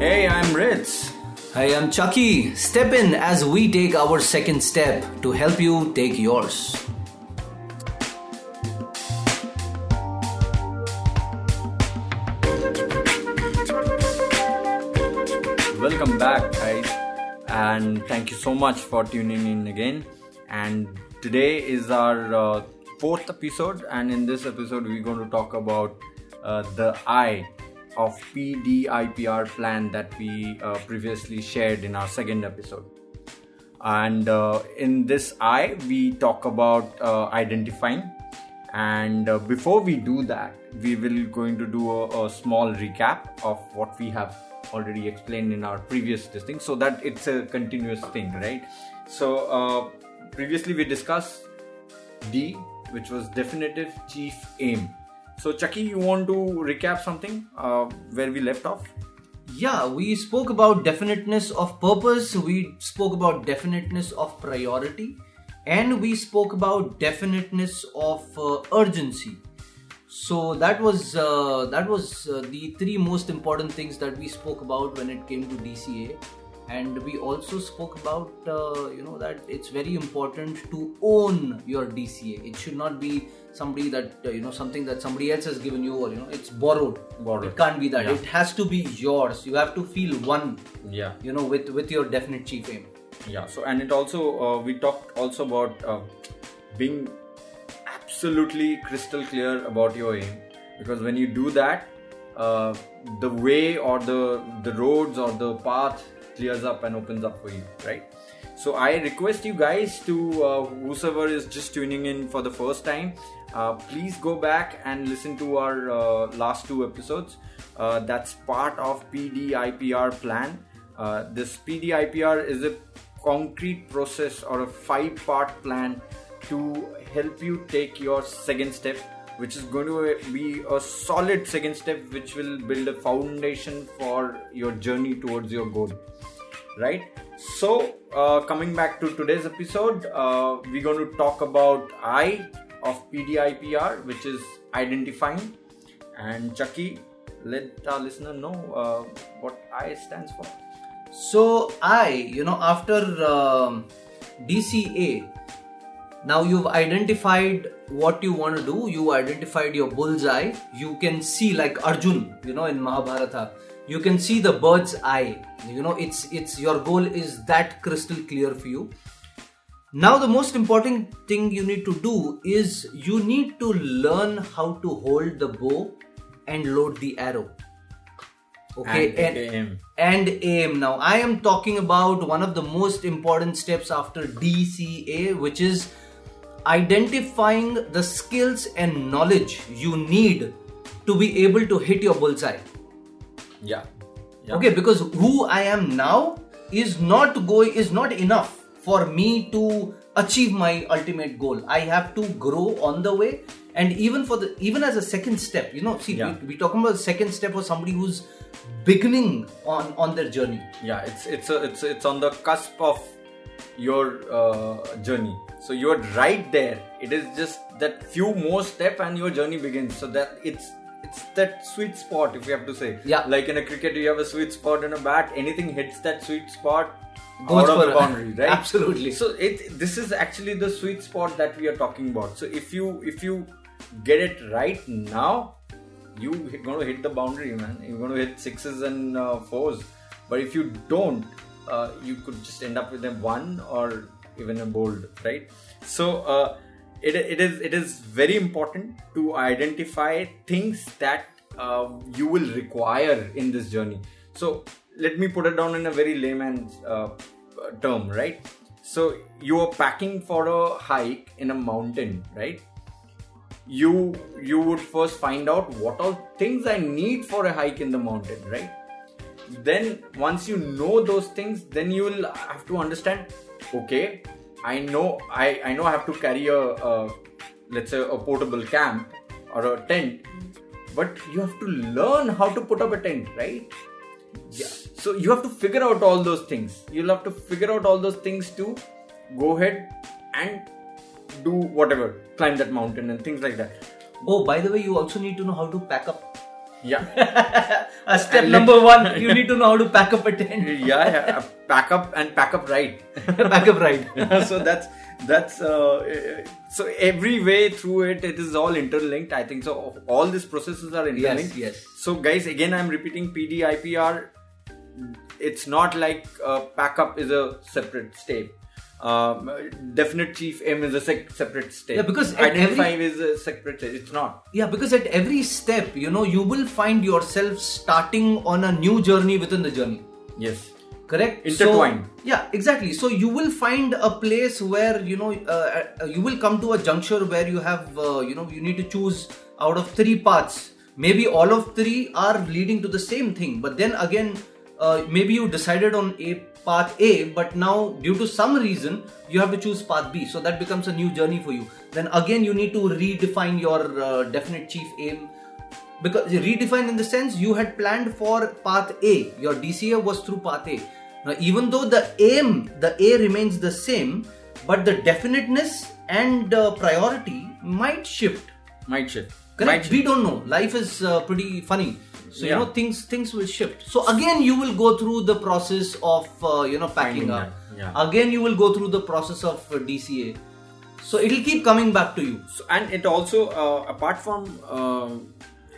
Hey, I'm Ritz. Hi, I'm Chucky. Step in as we take our second step to help you take yours. Welcome back, guys, and thank you so much for tuning in again. And today is our uh, fourth episode, and in this episode, we're going to talk about uh, the I of PDIPR plan that we uh, previously shared in our second episode. And uh, in this I, we talk about uh, identifying. And uh, before we do that, we will going to do a, a small recap of what we have already explained in our previous testing, so that it's a continuous thing, right? So uh, previously we discussed D, which was definitive chief aim so, Chucky, you want to recap something uh, where we left off? Yeah, we spoke about definiteness of purpose, we spoke about definiteness of priority, and we spoke about definiteness of uh, urgency. So that was uh, that was uh, the three most important things that we spoke about when it came to DCA and we also spoke about uh, you know that it's very important to own your dca it should not be somebody that uh, you know something that somebody else has given you or you know it's borrowed. Borrowed. It can't be that. Yeah. it has to be yours. You have to feel one yeah. you know with with your definite chief aim. Yeah. So and it also uh, we talked also about uh, being absolutely crystal clear about your aim. Because when you do that uh, the way or the the roads or the path clears up and opens up for you, right? So I request you guys to uh, whosoever is just tuning in for the first time, uh, please go back and listen to our uh, last two episodes. Uh, that's part of PDIPR plan. Uh, this PDIPR is a concrete process or a five-part plan to help you take your second step which is going to be a solid second step which will build a foundation for your journey towards your goal. Right? So uh, coming back to today's episode uh, we're going to talk about i of pdipr which is identifying. And chucky let our listener know uh, what i stands for. So i you know after um, dca now you've identified what you want to do. You identified your bullseye. You can see like arjun you know in mahabharata you can see the bird's eye. You know it's it's your goal is that crystal clear for you. Now the most important thing you need to do is you need to learn how to hold the bow and load the arrow. Okay and, and aim. and aim. Now i am talking about one of the most important steps after dca which is identifying the skills and knowledge you need to be able to hit your bullseye yeah. yeah. Okay, because who I am now is not going is not enough for me to achieve my ultimate goal. I have to grow on the way, and even for the even as a second step, you know, see, yeah. we, we talking about second step for somebody who's beginning on on their journey. Yeah, it's it's a, it's it's on the cusp of your uh, journey. So you're right there. It is just that few more step and your journey begins. So that it's it's that sweet spot if you have to say. Yeah. Like in a cricket you have a sweet spot in a bat. Anything hits that sweet spot Goes out of the boundary right? Absolutely. So it this is actually the sweet spot that we are talking about. So if you if you get it right now you're going to hit the boundary man. You're going to hit sixes and uh, fours. But if you don't uh, you could just end up with a one or even a bowled right? So uh, it, it is it is very important to identify things that uh, you will require in this journey. So let me put it down in a very layman's uh, term right? So you are packing for a hike in a mountain right? You you would first find out what all things i need for a hike in the mountain right? Then once you know those things then you will have to understand okay I know I, I know I have to carry a, a let's say a portable camp or a tent, but you have to learn how to put up a tent, right? Yeah. So you have to figure out all those things. You'll have to figure out all those things to go ahead and do whatever, climb that mountain and things like that. Oh, by the way, you also need to know how to pack up. Yeah. Uh, step And number one, you need to know how to pack up a tent. yeah, yeah. Pack up and pack up right. pack up right. so that's that's uh, so every way through it it is all interlinked i think so all these processes are interlinked yes. yes. so guys again i'm repeating PDIPR. it's not like uh, backup is a separate step um, definite chief aim is a sec- separate step Yeah, because at identify every- is a separate step it's not Yeah, because at every step, you know, you will find yourself starting on a new journey within the journey. yes Correct? Intertwined. So, yeah, exactly. So you will find a place where, you know, uh, uh, you will come to a juncture where you have, uh, you know, you need to choose out of three paths. Maybe all of three are leading to the same thing. But then again, uh, maybe you decided on a path A, but now due to some reason, you have to choose path B. So that becomes a new journey for you. Then again, you need to redefine your uh, definite chief aim because redefine in the sense you had planned for path A, your DCA was through path A. Now, even though the aim, the A remains the same, but the definiteness and uh, priority might shift. might shift Correct? might shift. We don't know. Life is uh, pretty funny. So you know things things will shift. So again, you will go through the process of uh, you know packing up. yeah. Again, you will go through the process of uh, DCA. So it'll keep coming back to you. So, and it also uh, apart from uh,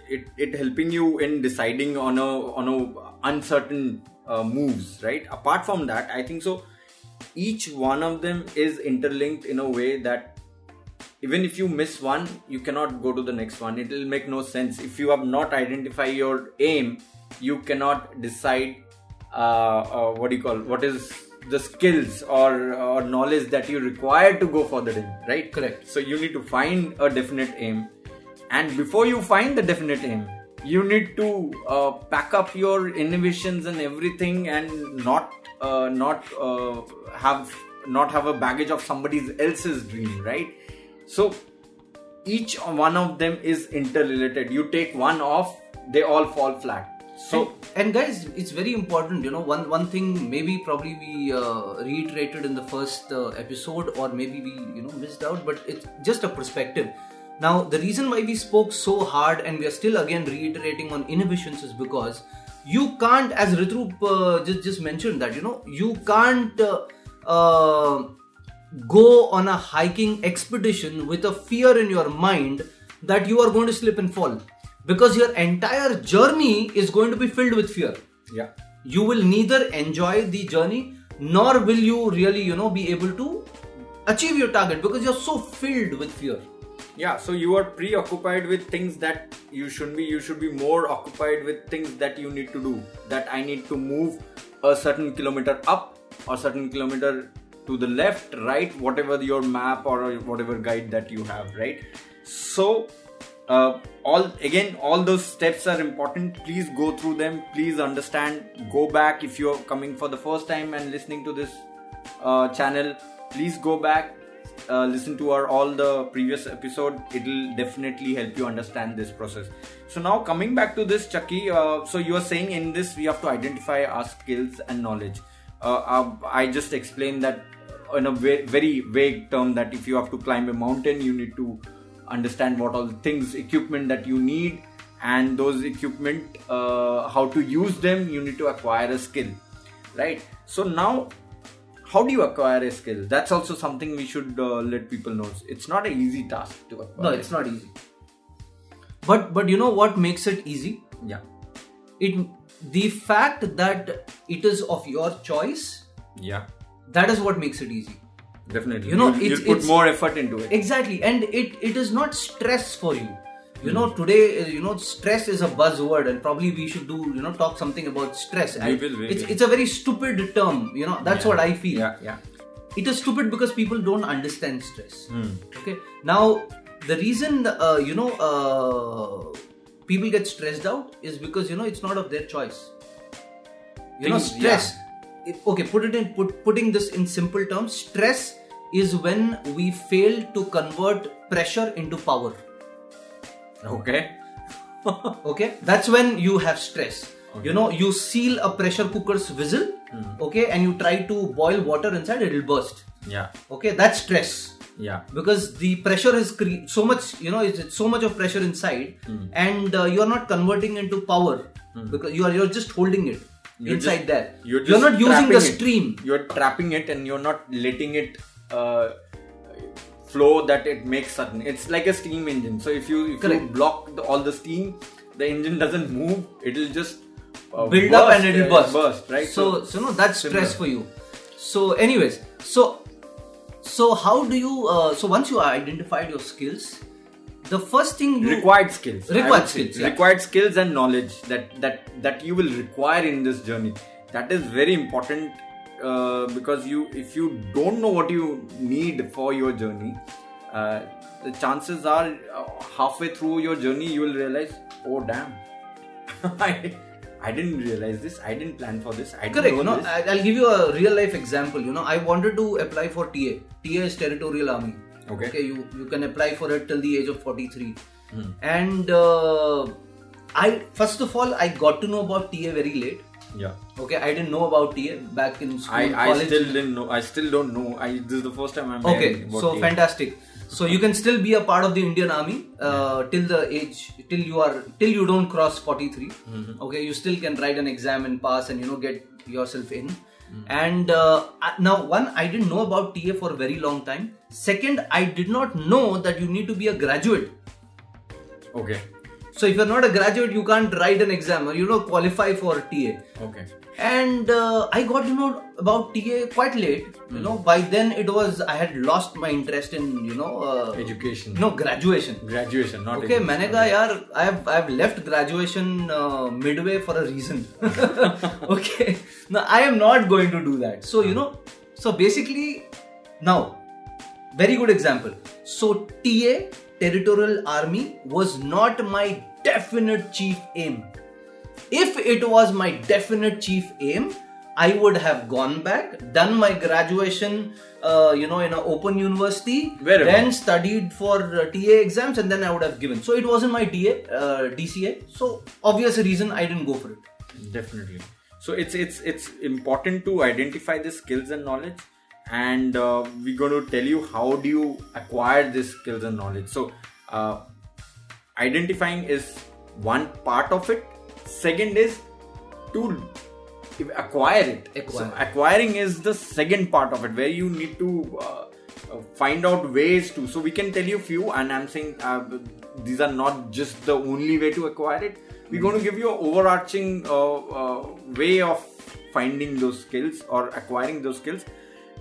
it, it helping you in deciding on a on a uncertain uh, moves right apart from that i think so each one of them is interlinked in a way that even if you miss one you cannot go to the next one. It will make no sense. If you have not identified your aim you cannot decide uh, uh, what do you call what is the skills or or knowledge that you require to go for the aim right? Correct. so you need to find a definite aim. And before you find the definite aim you need to uh, pack up your innovations and everything and not uh, not uh, have not have a baggage of somebody else's dream right so each one of them is interrelated. You take one off they all fall flat. So and, and guys it's very important you know one one thing maybe probably we uh, reiterated in the first uh, episode or maybe we you know missed out but it's just a perspective. Now the reason why we spoke so hard and we are still again reiterating on inhibitions is because you can't as Ritrup uh, just just mentioned that you know you can't uh, uh, go on a hiking expedition with a fear in your mind that you are going to slip and fall. Because your entire journey is going to be filled with fear. Yeah. You will neither enjoy the journey nor will you really you know be able to achieve your target because you're so filled with fear. Yeah so you are preoccupied with things that you shouldn't be. You should be more occupied with things that you need to do that i need to move a certain kilometer up or certain kilometer to the left right whatever your map or whatever guide that you have right? So uh, all again all those steps are important. Please go through them. Please understand. Go back if you're coming for the first time and listening to this uh, channel. Please go back uh, listen to our all the previous episode. It'll definitely help you understand this process. So now coming back to this chucky uh, so you are saying in this we have to identify our skills and knowledge. Uh, uh, i just explained that in a ve- very vague term that if you have to climb a mountain you need to understand what all the things equipment that you need and those equipment uh, how to use them you need to acquire a skill right? So now how do you acquire a skill? That's also something we should uh, let people know. It's not an easy task to acquire. No it's not easy. But but you know what makes it easy? Yeah. It the fact that it is of your choice yeah that is what makes it easy. Definitely. You know, you'll put more effort into it. Exactly. And it it is not stress for you. You Hmm. know today uh, you know stress is a buzzword and probably we should do you know talk something about stress. We will, we it's will. it's a very stupid term you know that's Yeah. what i feel. Yeah yeah. It is stupid because people don't understand stress. Hmm. okay? Now the reason uh, you know uh, people get stressed out is because you know it's not of their choice. You know stress it, okay put it in put, putting this in simple terms stress is when we fail to convert pressure into power. Okay. Okay? That's when you have stress. Okay. you know you seal a pressure cooker's whistle Hmm. okay and you try to boil water inside it'll burst. Yeah. Okay? That's stress. Yeah. because the pressure is cre- so much you know it's, it's so much of pressure inside Hmm. and uh, you're not converting into power because you are you're just holding it You're inside just- there You're, just not using the trapping it. stream You're trapping it and you're not letting it uh, flow that it makes sudden. It's like a steam engine. So if you if you block the, all the steam, the engine doesn't move. It'll just uh, build up and it'll uh, burst. burst, right? So, so no, that's similar. stress for you. So, anyways, so so how do you? Uh, so once you identified your skills, the first thing you required skills Required skills, yeah. required skills and knowledge that that that you will require in this journey that is very important uh, because you if you don't know what you need for your journey uh, the chances are uh, halfway through your journey you will realize oh damn I, I didn't realize this i didn't plan for this i didn't Correct. know You know, this. I'll give you a real life example. You know, I wanted to apply for TA. TA is Territorial Army. Okay. Okay. You you can apply for it till the age of forty three. Hmm. And uh, I first of all I got to know about TA very late. yeah Okay, I didn't know about TA back in school, I, I still didn't know i still don't know i this is the first time i'm okay so TA. fantastic so you can still be a part of the indian army uh, till the age till you are till you don't cross 43 Mm-hmm. okay you still can write an exam and pass and you know get yourself in Mm. and uh, now one i didn't know about ta for a very long time. Second i did not know that you need to be a graduate. Okay. So if you're not a graduate you can't write an exam. Or you know qualify for ta okay and uh, I got to know about TA quite late. You know, by then it was I had lost my interest in you know uh, education no graduation. graduation not Okay, education. मैंने कहा यार I have I have left graduation uh, midway for a reason. okay, now I am not going to do that. So you know, so basically now very good example. So TA Territorial Army was not my definite chief aim. If it was my definite chief aim, I would have gone back, done my graduation, uh, you know, in an open university, Wherever. then studied for uh, TA exams, and then I would have given. So it wasn't my DA, uh, DCA. So obvious reason I didn't go for it. definitely so it's it's it's important to identify the skills and knowledge and uh, we're going to tell you how do you acquire these skills and knowledge so uh, identifying is one part of it second is to acquire it. Acquire. so acquiring is the second part of it where you need to uh, uh, find out ways to. So we can tell you few and i'm saying uh, these are not just the only way to acquire it. We're going to give you an overarching uh, uh, way of finding those skills or acquiring those skills.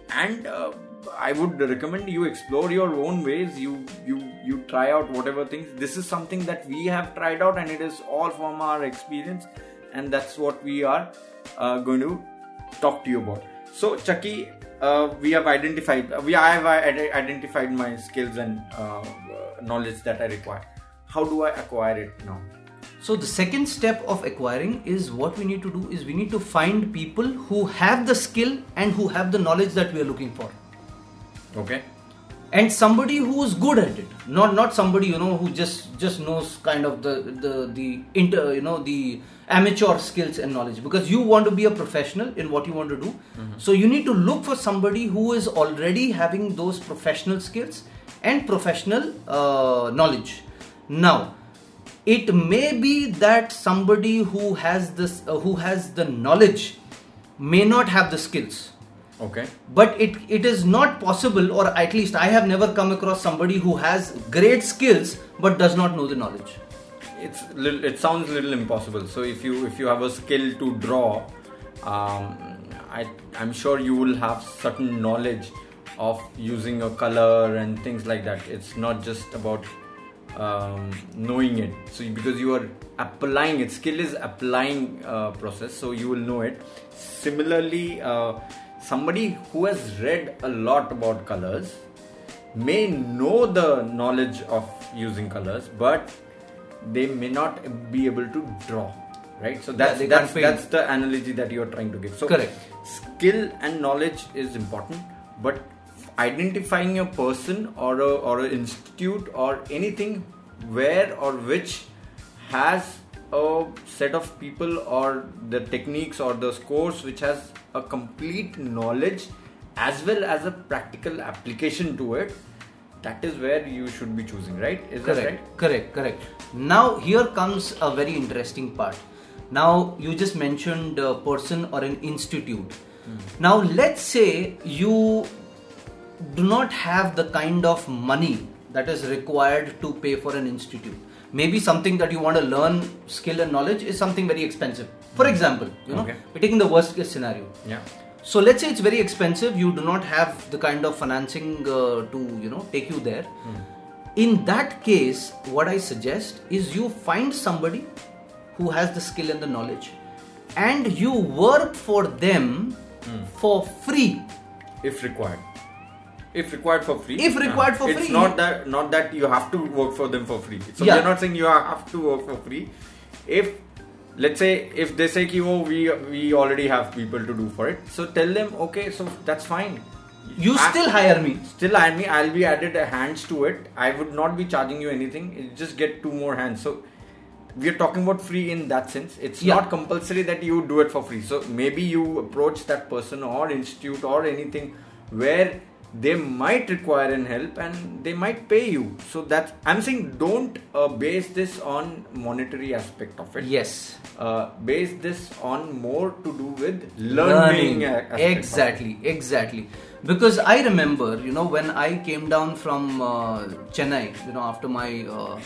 And uh, i would recommend you explore your own ways. You you you try out whatever things. This is something that we have tried out and it is all from our experience and that's what we are uh, going to talk to you about. So chucky uh, we have identified we i have identified my skills and uh, knowledge that i require. How do i acquire it now? So the second step of acquiring is what we need to do is we need to find people who have the skill and who have the knowledge that we are looking for. Okay. And somebody who is good at it. Not not somebody you know who just just knows kind of the the the inter you know the amateur skills and knowledge. Because you want to be a professional in what you want to do. So you need to look for somebody who is already having those professional skills and professional uh, knowledge. Now it may be that somebody who has this uh, who has the knowledge may not have the skills okay. But it, it is not possible or at least i have never come across somebody who has great skills but does not know the knowledge. It's little, it sounds a little impossible. So if you if you have a skill to draw um, I, i'm sure you will have certain knowledge of using a color and things like that. It's not just about um, knowing it. So because you are applying it skill is applying uh, process so you will know it. Similarly uh, somebody who has read a lot about colors may know the knowledge of using colors but they may not be able to draw right? So that's can't that's, that's the analogy that you are trying to give. So Correct. skill and knowledge is important but identifying a person or a or an institute or anything where or which has a set of people or the techniques or the scores which has a complete knowledge as well as a practical application to it that is where you should be choosing right? Is correct. that right? Correct correct. Now here comes a very interesting part. Now you just mentioned a person or an institute. Hmm. Now let's say you do not have the kind of money that is required to pay for an institute maybe something that you want to learn skill and knowledge is something very expensive for hmm. example you know Okay. we're taking the worst case scenario yeah so let's say it's very expensive. You do not have the kind of financing uh, to you know take you there. Hmm. In that case, what I suggest is you find somebody who has the skill and the knowledge, and you work for them hmm. for free. if required if required for free. If required for it's free. not that not that you have to work for them for free. So Yeah. we're not saying you have to work for free. If let's say if they say ki, oh we we already have people to do for it. So tell them okay so that's fine. You I- still hire me. still hire me. I'll be added a hands to it. I would not be charging you anything. Just get two more hands. So we are talking about free in that sense. It's Yeah. not compulsory that you do it for free. So maybe you approach that person or institute or anything where they might require an help and they might pay you so that's i'm saying don't uh, base this on monetary aspect of it Yes. uh, base this on more to do with learning, a- aspect of it. exactly exactly because i remember you know when i came down from uh, chennai you know after my uh,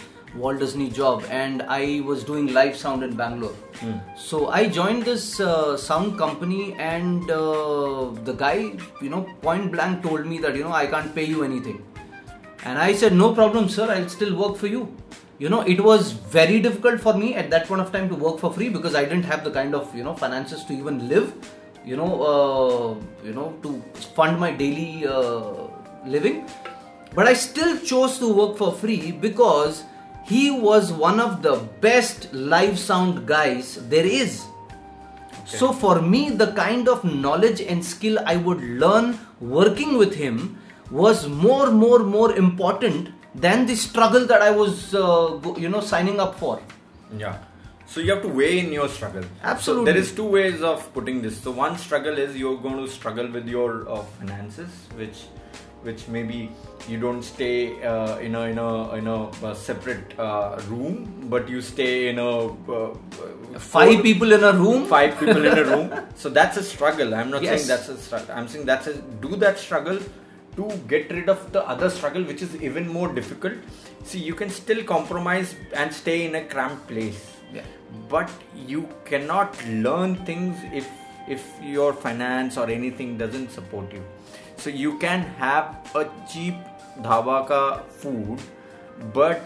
walt disney job and i was doing live sound in bangalore Hmm. so i joined this uh, sound company and uh, the guy you know point blank told me that you know i can't pay you anything and I said, no problem, sir, I'll still work for you. You know, it was very difficult for me at that point of time to work for free because I didn't have the kind of, you know, finances to even live, you know, uh, you know, to fund my daily uh, living. But I still chose to work for free because he was one of the best live sound guys there is. So for me, the kind of knowledge and skill I would learn working with him was more, more, more important than the struggle that I was, uh, you know, signing up for. Yeah. So you have to weigh in your struggle. Absolutely. So there is two ways of putting this. So one struggle is you're going to struggle with your uh, finances, which which maybe you don't stay uh, in a in a in a, uh separate uh, room, but you stay in a uh, Five four- people in a room. five people in a room. So that's a struggle. I'm not Yes. saying that's a struggle. I'm saying that's a do that struggle to get rid of the other struggle, which is even more difficult. See, you can still compromise and stay in a cramped place, Yeah. but you cannot learn things if if your finance or anything doesn't support you. So you can have a cheap dhaba ka food, but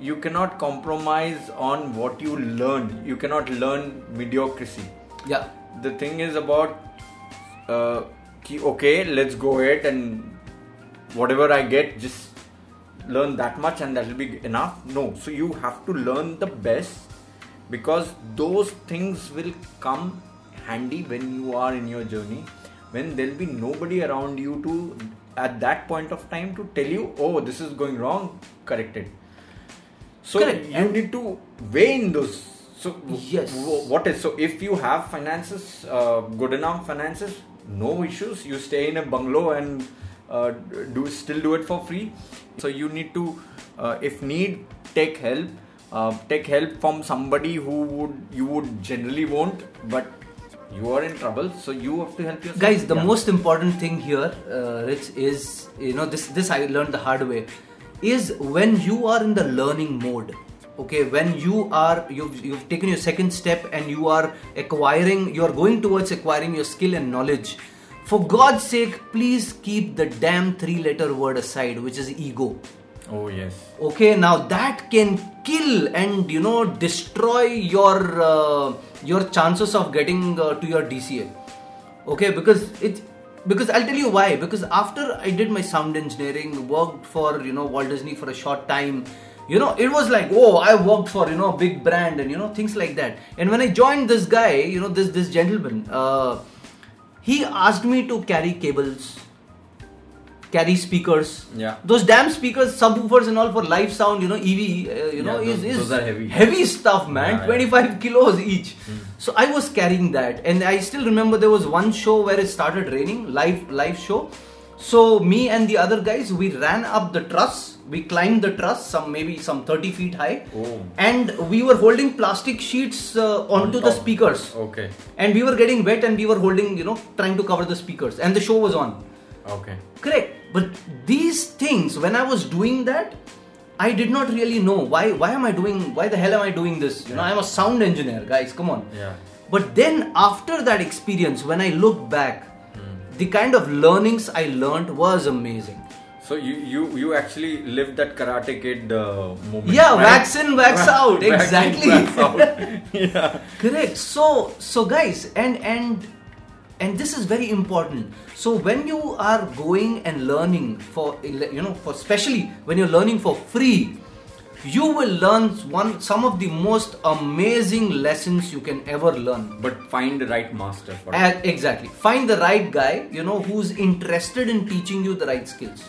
you cannot compromise on what you learn. You cannot learn mediocrity. Yeah. The thing is about uh, ki, okay, let's go ahead and whatever I get, just learn that much and that will be enough. No, so you have to learn the best because those things will come handy when you are in your journey when there'll be nobody around you to at that point of time to tell you oh this is going wrong correct it so Correct. you need to weigh in those so Yes. w- what is so if you have finances uh, good enough finances no issues you stay in a bungalow and uh, do still do it for free so you need to uh, if need take help uh, take help from somebody who would you would generally won't but you are in trouble so you have to help yourself guys the Yeah. most important thing here uh, Rich, is you know this this i learned the hard way is when you are in the learning mode okay when you are you've, you've taken your second step and you are acquiring you are going towards acquiring your skill and knowledge for god's sake please keep the damn three letter word aside which is ego oh yes. Okay now that can kill and you know destroy your uh, your chances of getting uh, to your dca okay because it because i'll tell you why. Because after i did my sound engineering worked for you know walt disney for a short time you know it was like oh i worked for you know a big brand and you know things like that. And when i joined this guy you know this this gentleman uh, he asked me to carry cables carry speakers Yeah. those damn speakers subwoofers and all for live sound you know ev uh, you know Yeah, is, those- is those are heavy. stuff man Yeah, yeah. 25 kilos each so i was carrying that and i still remember there was one show where it started raining live live show So me and the other guys, we ran up the truss. We climbed the truss, some maybe some 30 feet high, Oh. and we were holding plastic sheets uh, onto the speakers. Okay. And we were getting wet, and we were holding, you know, trying to cover the speakers, and the show was on. Okay. Correct. But these things, when I was doing that, I did not really know why. Why am I doing? Why the hell am I doing this? You know, I'm a sound engineer, guys. Come on. Yeah. But then after that experience, when I look back, Hmm. the kind of learnings I learned was amazing. So you you you actually lived that Karate Kid uh, moment. Yeah, right? wax in, wax out. Wax in, Exactly. wax out. yeah. Correct. So so guys, and and and this is very important. So when you are going and learning for you know for especially when you're learning for free, you will learn one some of the most amazing lessons you can ever learn. But find the right master for. Uh, exactly. Find the right guy, you know, who's interested in teaching you the right skills.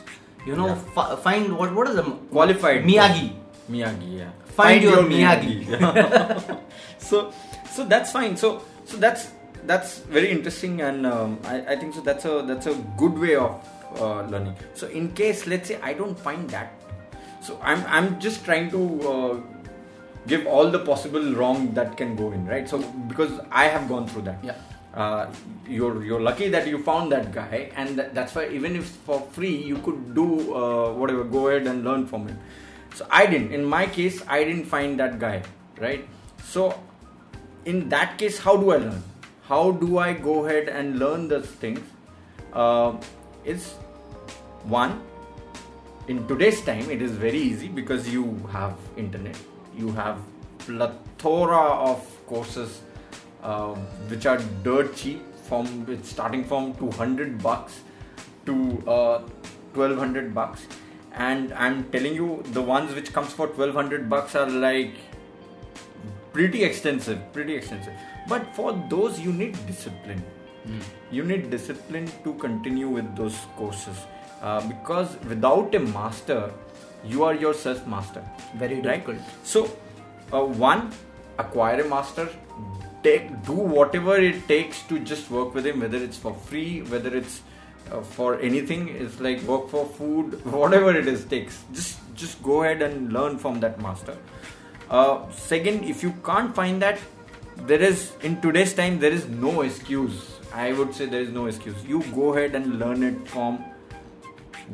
You know, Yeah. fi- find what what is the Qualified. Miyagi. Miyagi, yeah. Find your Miyagi. so, so that's fine. So, so that's that's very interesting, and um, I, I think so. That's a that's a good way of uh, learning. So, in case let's say I don't find that, so I'm I'm just trying to uh, give all the possible wrong that can go in, right? So, because I have gone through that. Yeah. Uh, you're you're lucky that you found that guy, and that, that's why even if for free you could do uh, whatever, go ahead and learn from him. So I didn't. In my case, I didn't find that guy, right? So in that case, how do I learn? How do I go ahead and learn those things? Uh, is one in today's time it is very easy because you have internet. You have plethora of courses um, which are dirt cheap from starting from 200 bucks to uh, 1200 bucks. And i'm telling you the ones which comes for 1200 bucks are like pretty extensive pretty extensive but for those you need discipline. You need discipline to continue with those courses. Uh, because without a master you are yourself master Very right? difficult. so uh, one acquire a master. Take do whatever it takes to just work with him whether it's for free whether it's uh, for anything. It's like work for food whatever it is takes. Just just go ahead and learn from that master. Uh, second if you can't find that there is in today's time there is no excuse. I would say there is no excuse. You go ahead and learn it from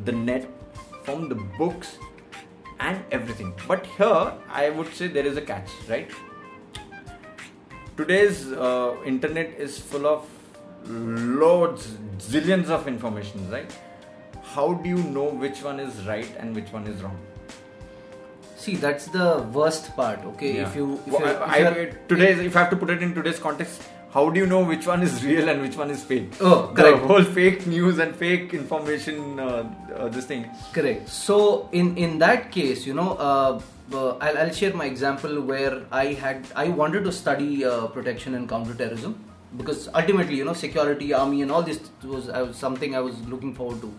the net from the books and everything. But here i would say there is a catch right? Today's uh, internet is full of loads zillions of information right? How do you know which one is right and which one is wrong See, that's the worst part. Okay, Yeah. if you if Well, I, if I, you're- if I have to put it in today's context, how do you know which one is real and which one is fake? Oh, correct. the whole fake news and fake information, uh, uh, this thing. Correct. So in in that case, you know, uh, uh, I'll, I'll share my example where I had I wanted to study uh, protection and counterterrorism because ultimately, you know, security, army, and all this was, was something I was looking forward to.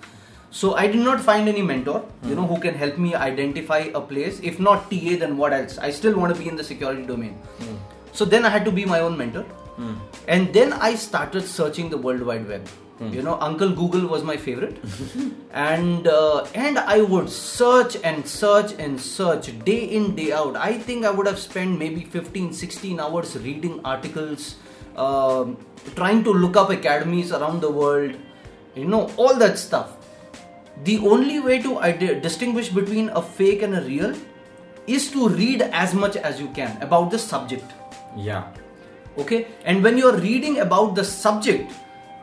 So I did not find any mentor, you know, who can help me identify a place. If not TA, then what else? I still want to be in the security domain. So then I had to be my own mentor. And then I started searching the World Wide Web. You know, Uncle Google was my favorite, and uh, and I would search and search and search day in day out. I think I would have spent maybe 15, 16 hours reading articles, um, trying to look up academies around the world. You know, all that stuff. The only way to distinguish between a fake and a real is to read as much as you can about the subject. Yeah. okay? And when you're reading about the subject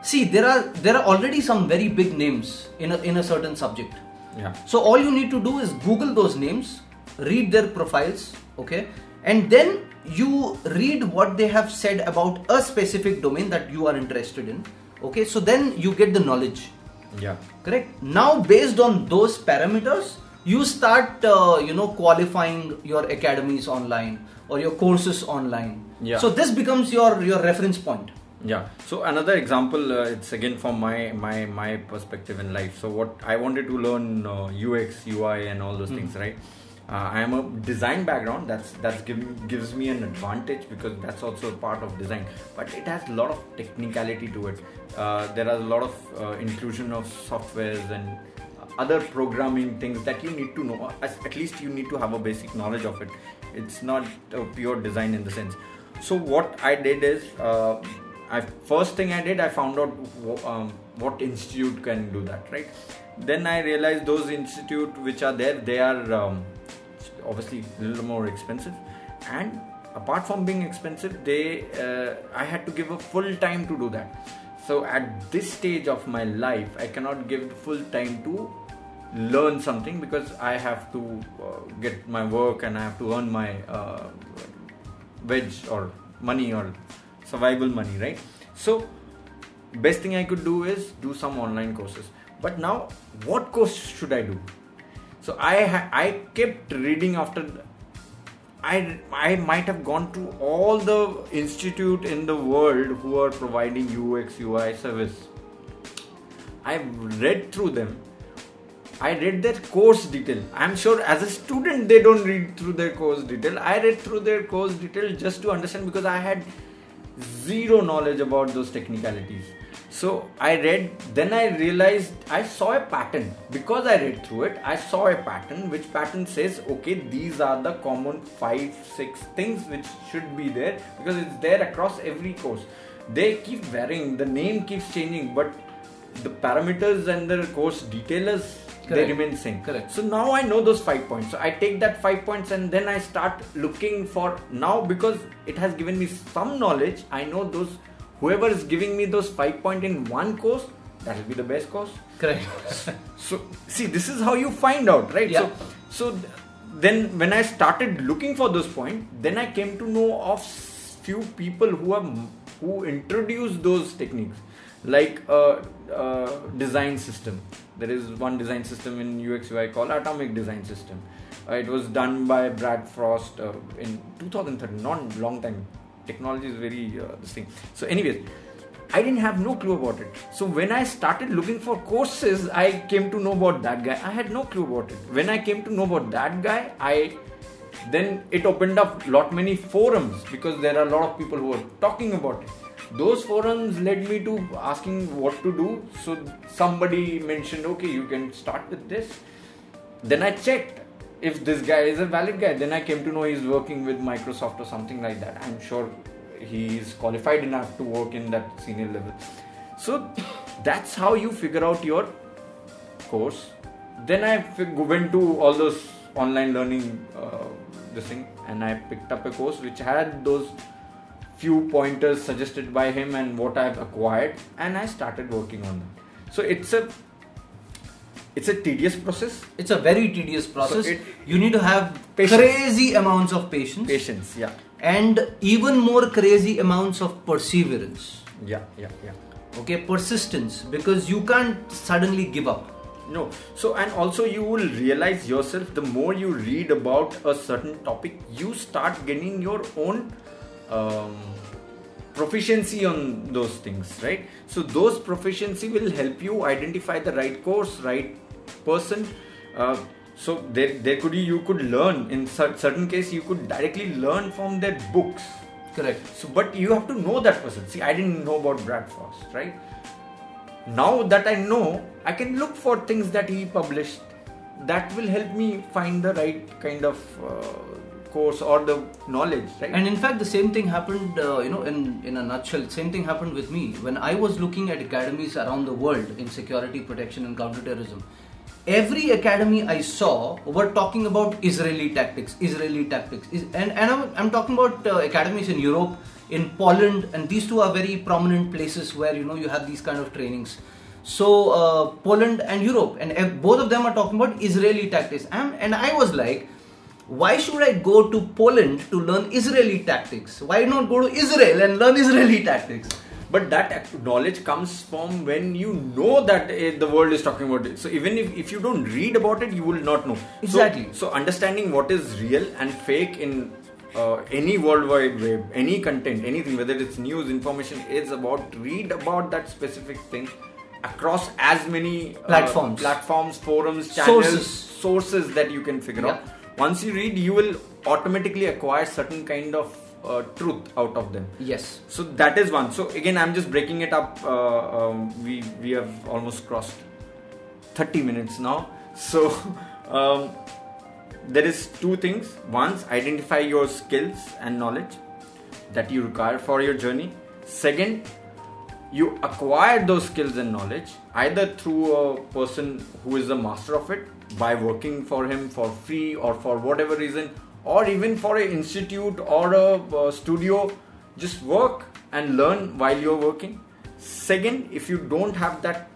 see there are there are already some very big names in a, in a certain subject. Yeah. so all you need to do is google those names read their profiles okay? And then you read what they have said about a specific domain that you are interested in okay? So then you get the knowledge Yeah. correct now based on those parameters you start uh, you know qualifying your academies online or your courses online Yeah. so this becomes your your reference point Yeah. So another example, uh, it's again from my my my perspective in life. So what I wanted to learn uh, UX, UI, and all those things, right? Uh, I am a design background. That's that's giving gives me an advantage because that's also a part of design. But it has a lot of technicality to it. Uh, there are a lot of uh, inclusion of softwares and other programming things that you need to know. At least you need to have a basic knowledge of it. It's not a pure design in the sense. So what I did is, uh, I first thing I did, I found out um, what institute can do that, right? Then I realized those institute which are there, they are um, obviously a little more expensive. And apart from being expensive they uh, i had to give a full time to do that. So at this stage of my life i cannot give full time to learn something because i have to uh, get my work and i have to earn my uh, wage or money or survival money right? So best thing i could do is do some online courses. But now what course should i do so I I kept reading after. I I might have gone to all the institute in the world who are providing UX UI service. I read through them. I read their course detail. I'm sure as a student they don't read through their course detail. I read through their course detail just to understand because I had zero knowledge about those technicalities so I read, then I realized I saw a pattern. Because I read through it, I saw a pattern which pattern says, okay, these are the common five, six things which should be there because it's there across every course. They keep varying, the name keeps changing, but the parameters and the course detailers Correct. they remain same. Correct. So now I know those five points. So I take that five points and then I start looking for now because it has given me some knowledge. I know those whoever is giving me those five point in one course that will be the best course. Correct. So see this is how you find out right? Yeah. so so then when i started looking for those points then i came to know of few people who have who introduced those techniques. Like a, a design system. There is one design system in ux ui called atomic design system. Uh, it was done by brad frost uh, in 2013 not long time technology is very uh, this thing so anyways I didn't have no clue about it. So when I started looking for courses, I came to know about that guy. I had no clue about it. When I came to know about that guy, I then it opened up lot many forums because there are a lot of people who are talking about it. Those forums led me to asking what to do. So somebody mentioned, okay, you can start with this. Then I checked if this guy is a valid guy, then I came to know he's working with Microsoft or something like that. I'm sure he's qualified enough to work in that senior level. So that's how you figure out your course. Then I went to all those online learning uh, this thing, and I picked up a course which had those few pointers suggested by him and what I've acquired, and I started working on them. So it's a it's a tedious process. It's a very tedious process. So it, you need to have patience. crazy amounts of patience. Patience, yeah. And even more crazy amounts of perseverance. Yeah, yeah, yeah. Okay, persistence because you can't suddenly give up. No. So, and also you will realize yourself the more you read about a certain topic, you start getting your own. Um, proficiency on those things right? So those proficiency will help you identify the right course right person. Uh, so there, there could be, you could learn. In certain case you could directly learn from their books. Correct. So but you have to know that person. See i didn't know about brad frost right? Now that i know i can look for things that he published. That will help me find the right kind of uh, course or the knowledge right? And in fact the same thing happened uh, you know in in a nutshell. Same thing happened with me. When i was looking at academies around the world in security protection and counterterrorism every academy i saw were talking about israeli tactics israeli tactics. And and i'm, I'm talking about uh, academies in europe in poland and these two are very prominent places where you know you have these kind of trainings. So uh, poland and europe and both of them are talking about israeli tactics. And, and i was like why should I go to Poland to learn Israeli tactics? Why not go to Israel and learn Israeli tactics? But that knowledge comes from when you know that uh, the world is talking about it. So even if, if you don't read about it, you will not know. Exactly. So, so understanding what is real and fake in uh, any worldwide web, any content, anything, whether it's news, information, is about read about that specific thing across as many uh, platforms, platforms, forums, channels, sources, sources that you can figure yeah. out once you read you will automatically acquire certain kind of uh, truth out of them. Yes. so that is one. So again i'm just breaking it up. Uh, um, we we have almost crossed 30 minutes now. So um, there is two things. Once identify your skills and knowledge that you require for your journey. Second you acquire those skills and knowledge either through a person who is a master of it by working for him for free or for whatever reason or even for an institute or a uh, studio just work and learn while you're working second if you don't have that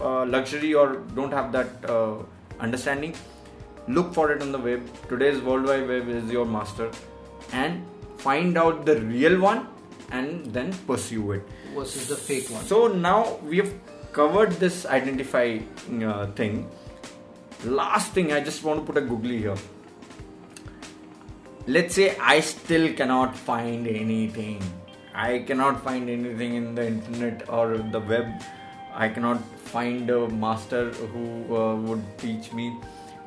uh, luxury or don't have that uh, understanding look for it on the web today's world wide web is your master and find out the real one and then pursue it Versus the fake one. so now we have covered this identify uh, thing. Last thing, I just want to put a googly here. Let's say I still cannot find anything. I cannot find anything in the internet or the web. I cannot find a master who uh, would teach me.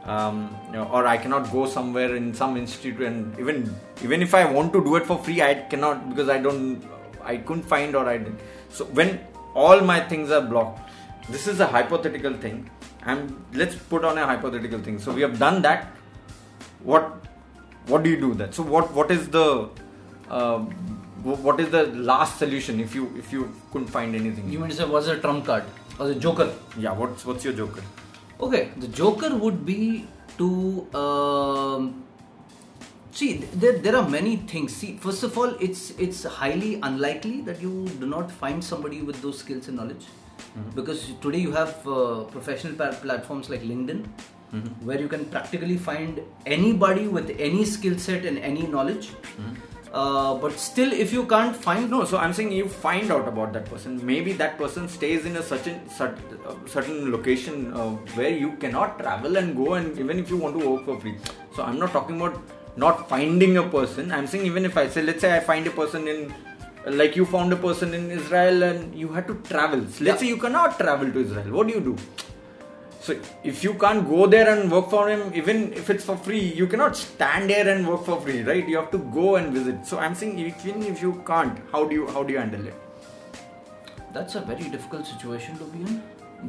Um, or I cannot go somewhere in some institute and even even if I want to do it for free, I cannot because I don't I couldn't find or I didn't. So when all my things are blocked, this is a hypothetical thing. And let's put on a hypothetical thing. So we have done that. What what do you do that So what what is the uh, what is the last solution if you if you couldn't find anything? You mean to say was a trump card or a joker? yeah. What's what's your joker? Okay, the joker would be to um, see there, there are many things. See, first of all, it's it's highly unlikely that you do not find somebody with those skills and knowledge, because today you have uh, professional pa- platforms like LinkedIn, where you can practically find anybody with any skill set and any knowledge. Uh, but still, if you can't find No, so I'm saying you find out about that person. Maybe that person stays in a certain cert, uh, certain location uh, where you cannot travel and go, and even if you want to work for free. So I'm not talking about not finding a person. I'm saying even if I say, let's say I find a person in, like you found a person in Israel and you had to travel. Let's Yeah. say you cannot travel to Israel. What do you do? So if you can't go there and work for him, even if it's for free, you cannot stand there and work for free, right? You have to go and visit. So I'm saying even if you can't, how do you how do you handle it? That's a very difficult situation to be in.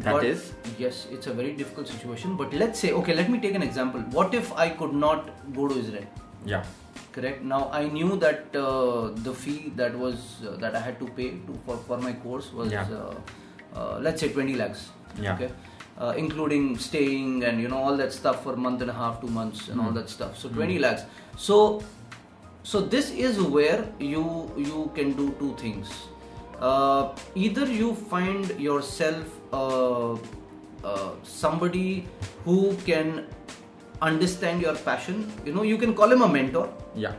That But- is? Yes, it's a very difficult situation. But let's say, okay, let me take an example. What if I could not go to Israel? Yeah. Correct. Now I knew that uh, the fee that was uh, that I had to pay to, for for my course was Yeah. uh, uh, let's say 20 lakhs. Yeah. Okay. Uh, including staying and you know all that stuff for a month and a half, two months, and all Hmm. that stuff. So 20 lakhs. So so this is where you you can do two things uh, either you find yourself uh, uh, somebody who can understand your passion you know you can call him a mentor Yeah.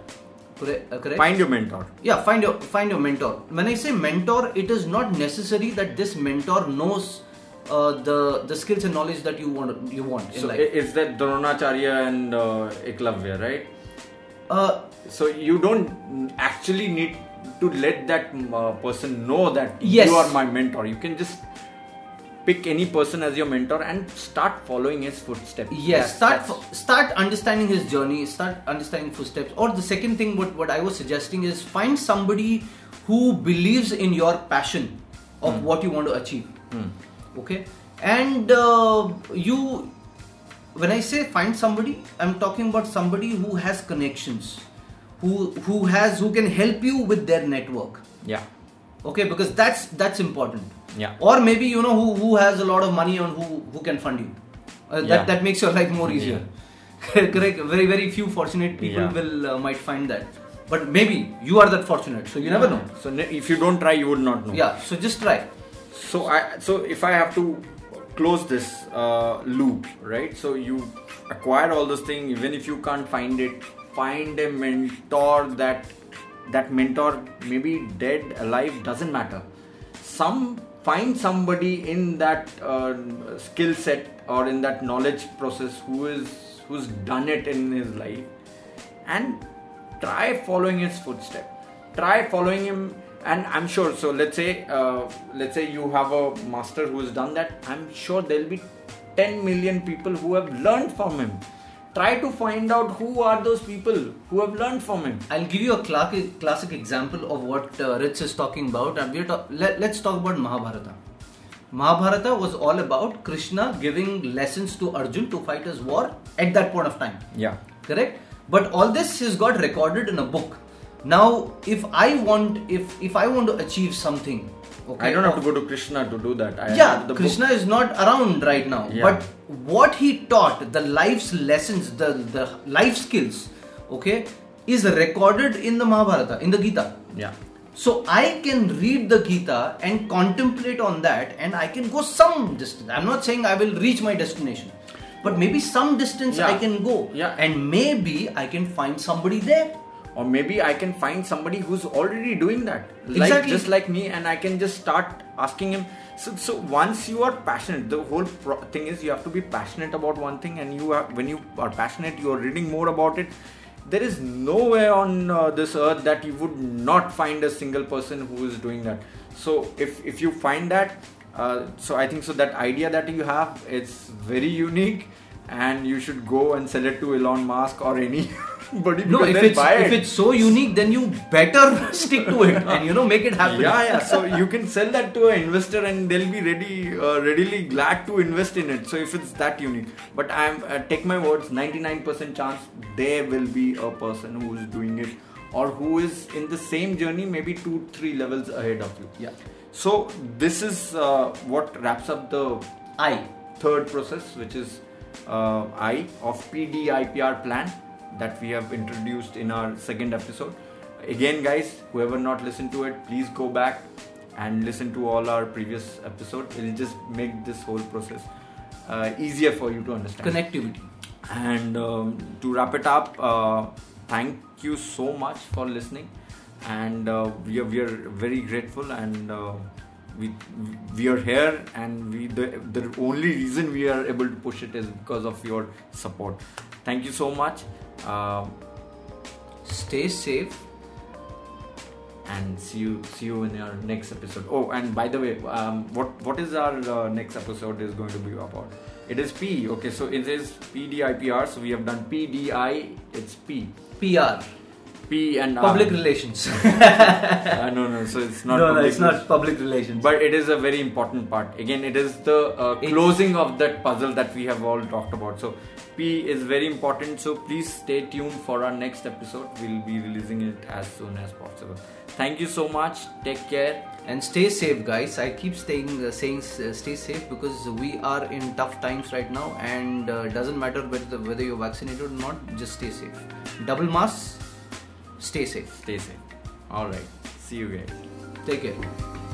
correct, uh, correct? Find your mentor. yeah find your find your mentor when i say mentor it is not necessary that this mentor knows uh, the the skills and knowledge that you want you want in So life i- is that Dronacharya and uh, Eklavya, right? uh, So you don't actually need to let that uh, person know that Yes. you are my mentor. You can just pick any person as your mentor and start following his footsteps. yes That's- start start understanding his journey start understanding footsteps. Or the second thing what, what i was suggesting is find somebody who believes in your passion of Hmm. what you want to achieve. Okay? And uh, you when i say find somebody i'm talking about somebody who has connections who who has who can help you with their network. Yeah. okay? Because that's that's important Yeah. or maybe you know who who has a lot of money and who who can fund you uh, that Yeah. that makes your life more easier correct very very few fortunate people Yeah. will uh, might find that but maybe you are that fortunate so you never know So if you don't try, you would not know. yeah so just try So I so if I have to close this uh, loop, right? So you acquire all this thing, even if you can't find it, find a mentor that that mentor maybe dead, alive, doesn't matter. Some find somebody in that uh, skill set or in that knowledge process who is who's done it in his life and try following his footstep try following him and i'm sure so let's say uh, let's say you have a master who has done that i'm sure there'll be 10 million people who have learned from him try to find out who are those people who have learned from him. I'll give you a classic, classic example of what uh, Rich is talking about. And we're ta- let, let's talk about Mahabharata. Mahabharata was all about Krishna giving lessons to Arjun to fight his war at that point of time. Yeah. Correct? But all this has got recorded in a book. Now, if I want, if if I want to achieve something, okay, I don't have to go to Krishna to do that. I yeah, the Krishna book. is not around right now. Yeah. But what he taught, the life's lessons, the, the life skills, okay, is recorded in the Mahabharata, in the Gita. Yeah. So I can read the Gita and contemplate on that, and I can go some distance. I'm not saying I will reach my destination, but maybe some distance Yeah. I can go. Yeah. And maybe I can find somebody there. Or maybe I can find somebody who's already doing that, like Exactly. just like me, and I can just start asking him. So, so once you are passionate, the whole pro- thing is you have to be passionate about one thing, and you are when you are passionate, you are reading more about it. There is nowhere on uh, this earth that you would not find a single person who is doing that. So if if you find that, uh, so I think so that idea that you have it's very unique, and you should go and sell it to Elon Musk or any. Buddy, No, if it's buy if it. it's so unique, then you better stick to it and you know make it happen. Yeah, yeah. So you can sell that to an investor, and they'll be ready, uh, readily glad to invest in it. So if it's that unique, but I'm uh, take my words, 99% chance there will be a person who is doing it, or who is in the same journey, maybe two, three levels ahead of you. Yeah. So this is uh, what wraps up the I. third process, which is uh, I of PDIPR plan that we have introduced in our second episode. Again, guys, whoever not listened to it, please go back and listen to all our previous episodes. It'll just make this whole process uh, easier for you to understand. Connectivity. And um, to wrap it up, uh, thank you so much for listening, and uh, we are we are very grateful, and uh, we we are here, and we the the only reason we are able to push it is because of your support. Thank you so much, uh, Stay safe. and see you see you in our next episode. Oh, and by the way, um, what what is our uh, next episode is going to be about? It is P. Okay, so it is PDIPR. So we have done PDI. It's P. PR. P and R. Public relations. Uh, no, no. So it's not. no, no, it's not public relations. But it is a very important part. Again, it is the uh, It's- closing of that puzzle that we have all talked about. So Is very important. So please stay tuned for our next episode. We'll be releasing it as soon as possible. Thank you so much. Take care. and stay safe, guys. I keep staying uh, saying uh, stay safe because we are in tough times right now, and uh, doesn't matter whether whether you're vaccinated or not. Just stay safe. Double mask. Stay safe. Stay safe. All right. See you guys. Take care.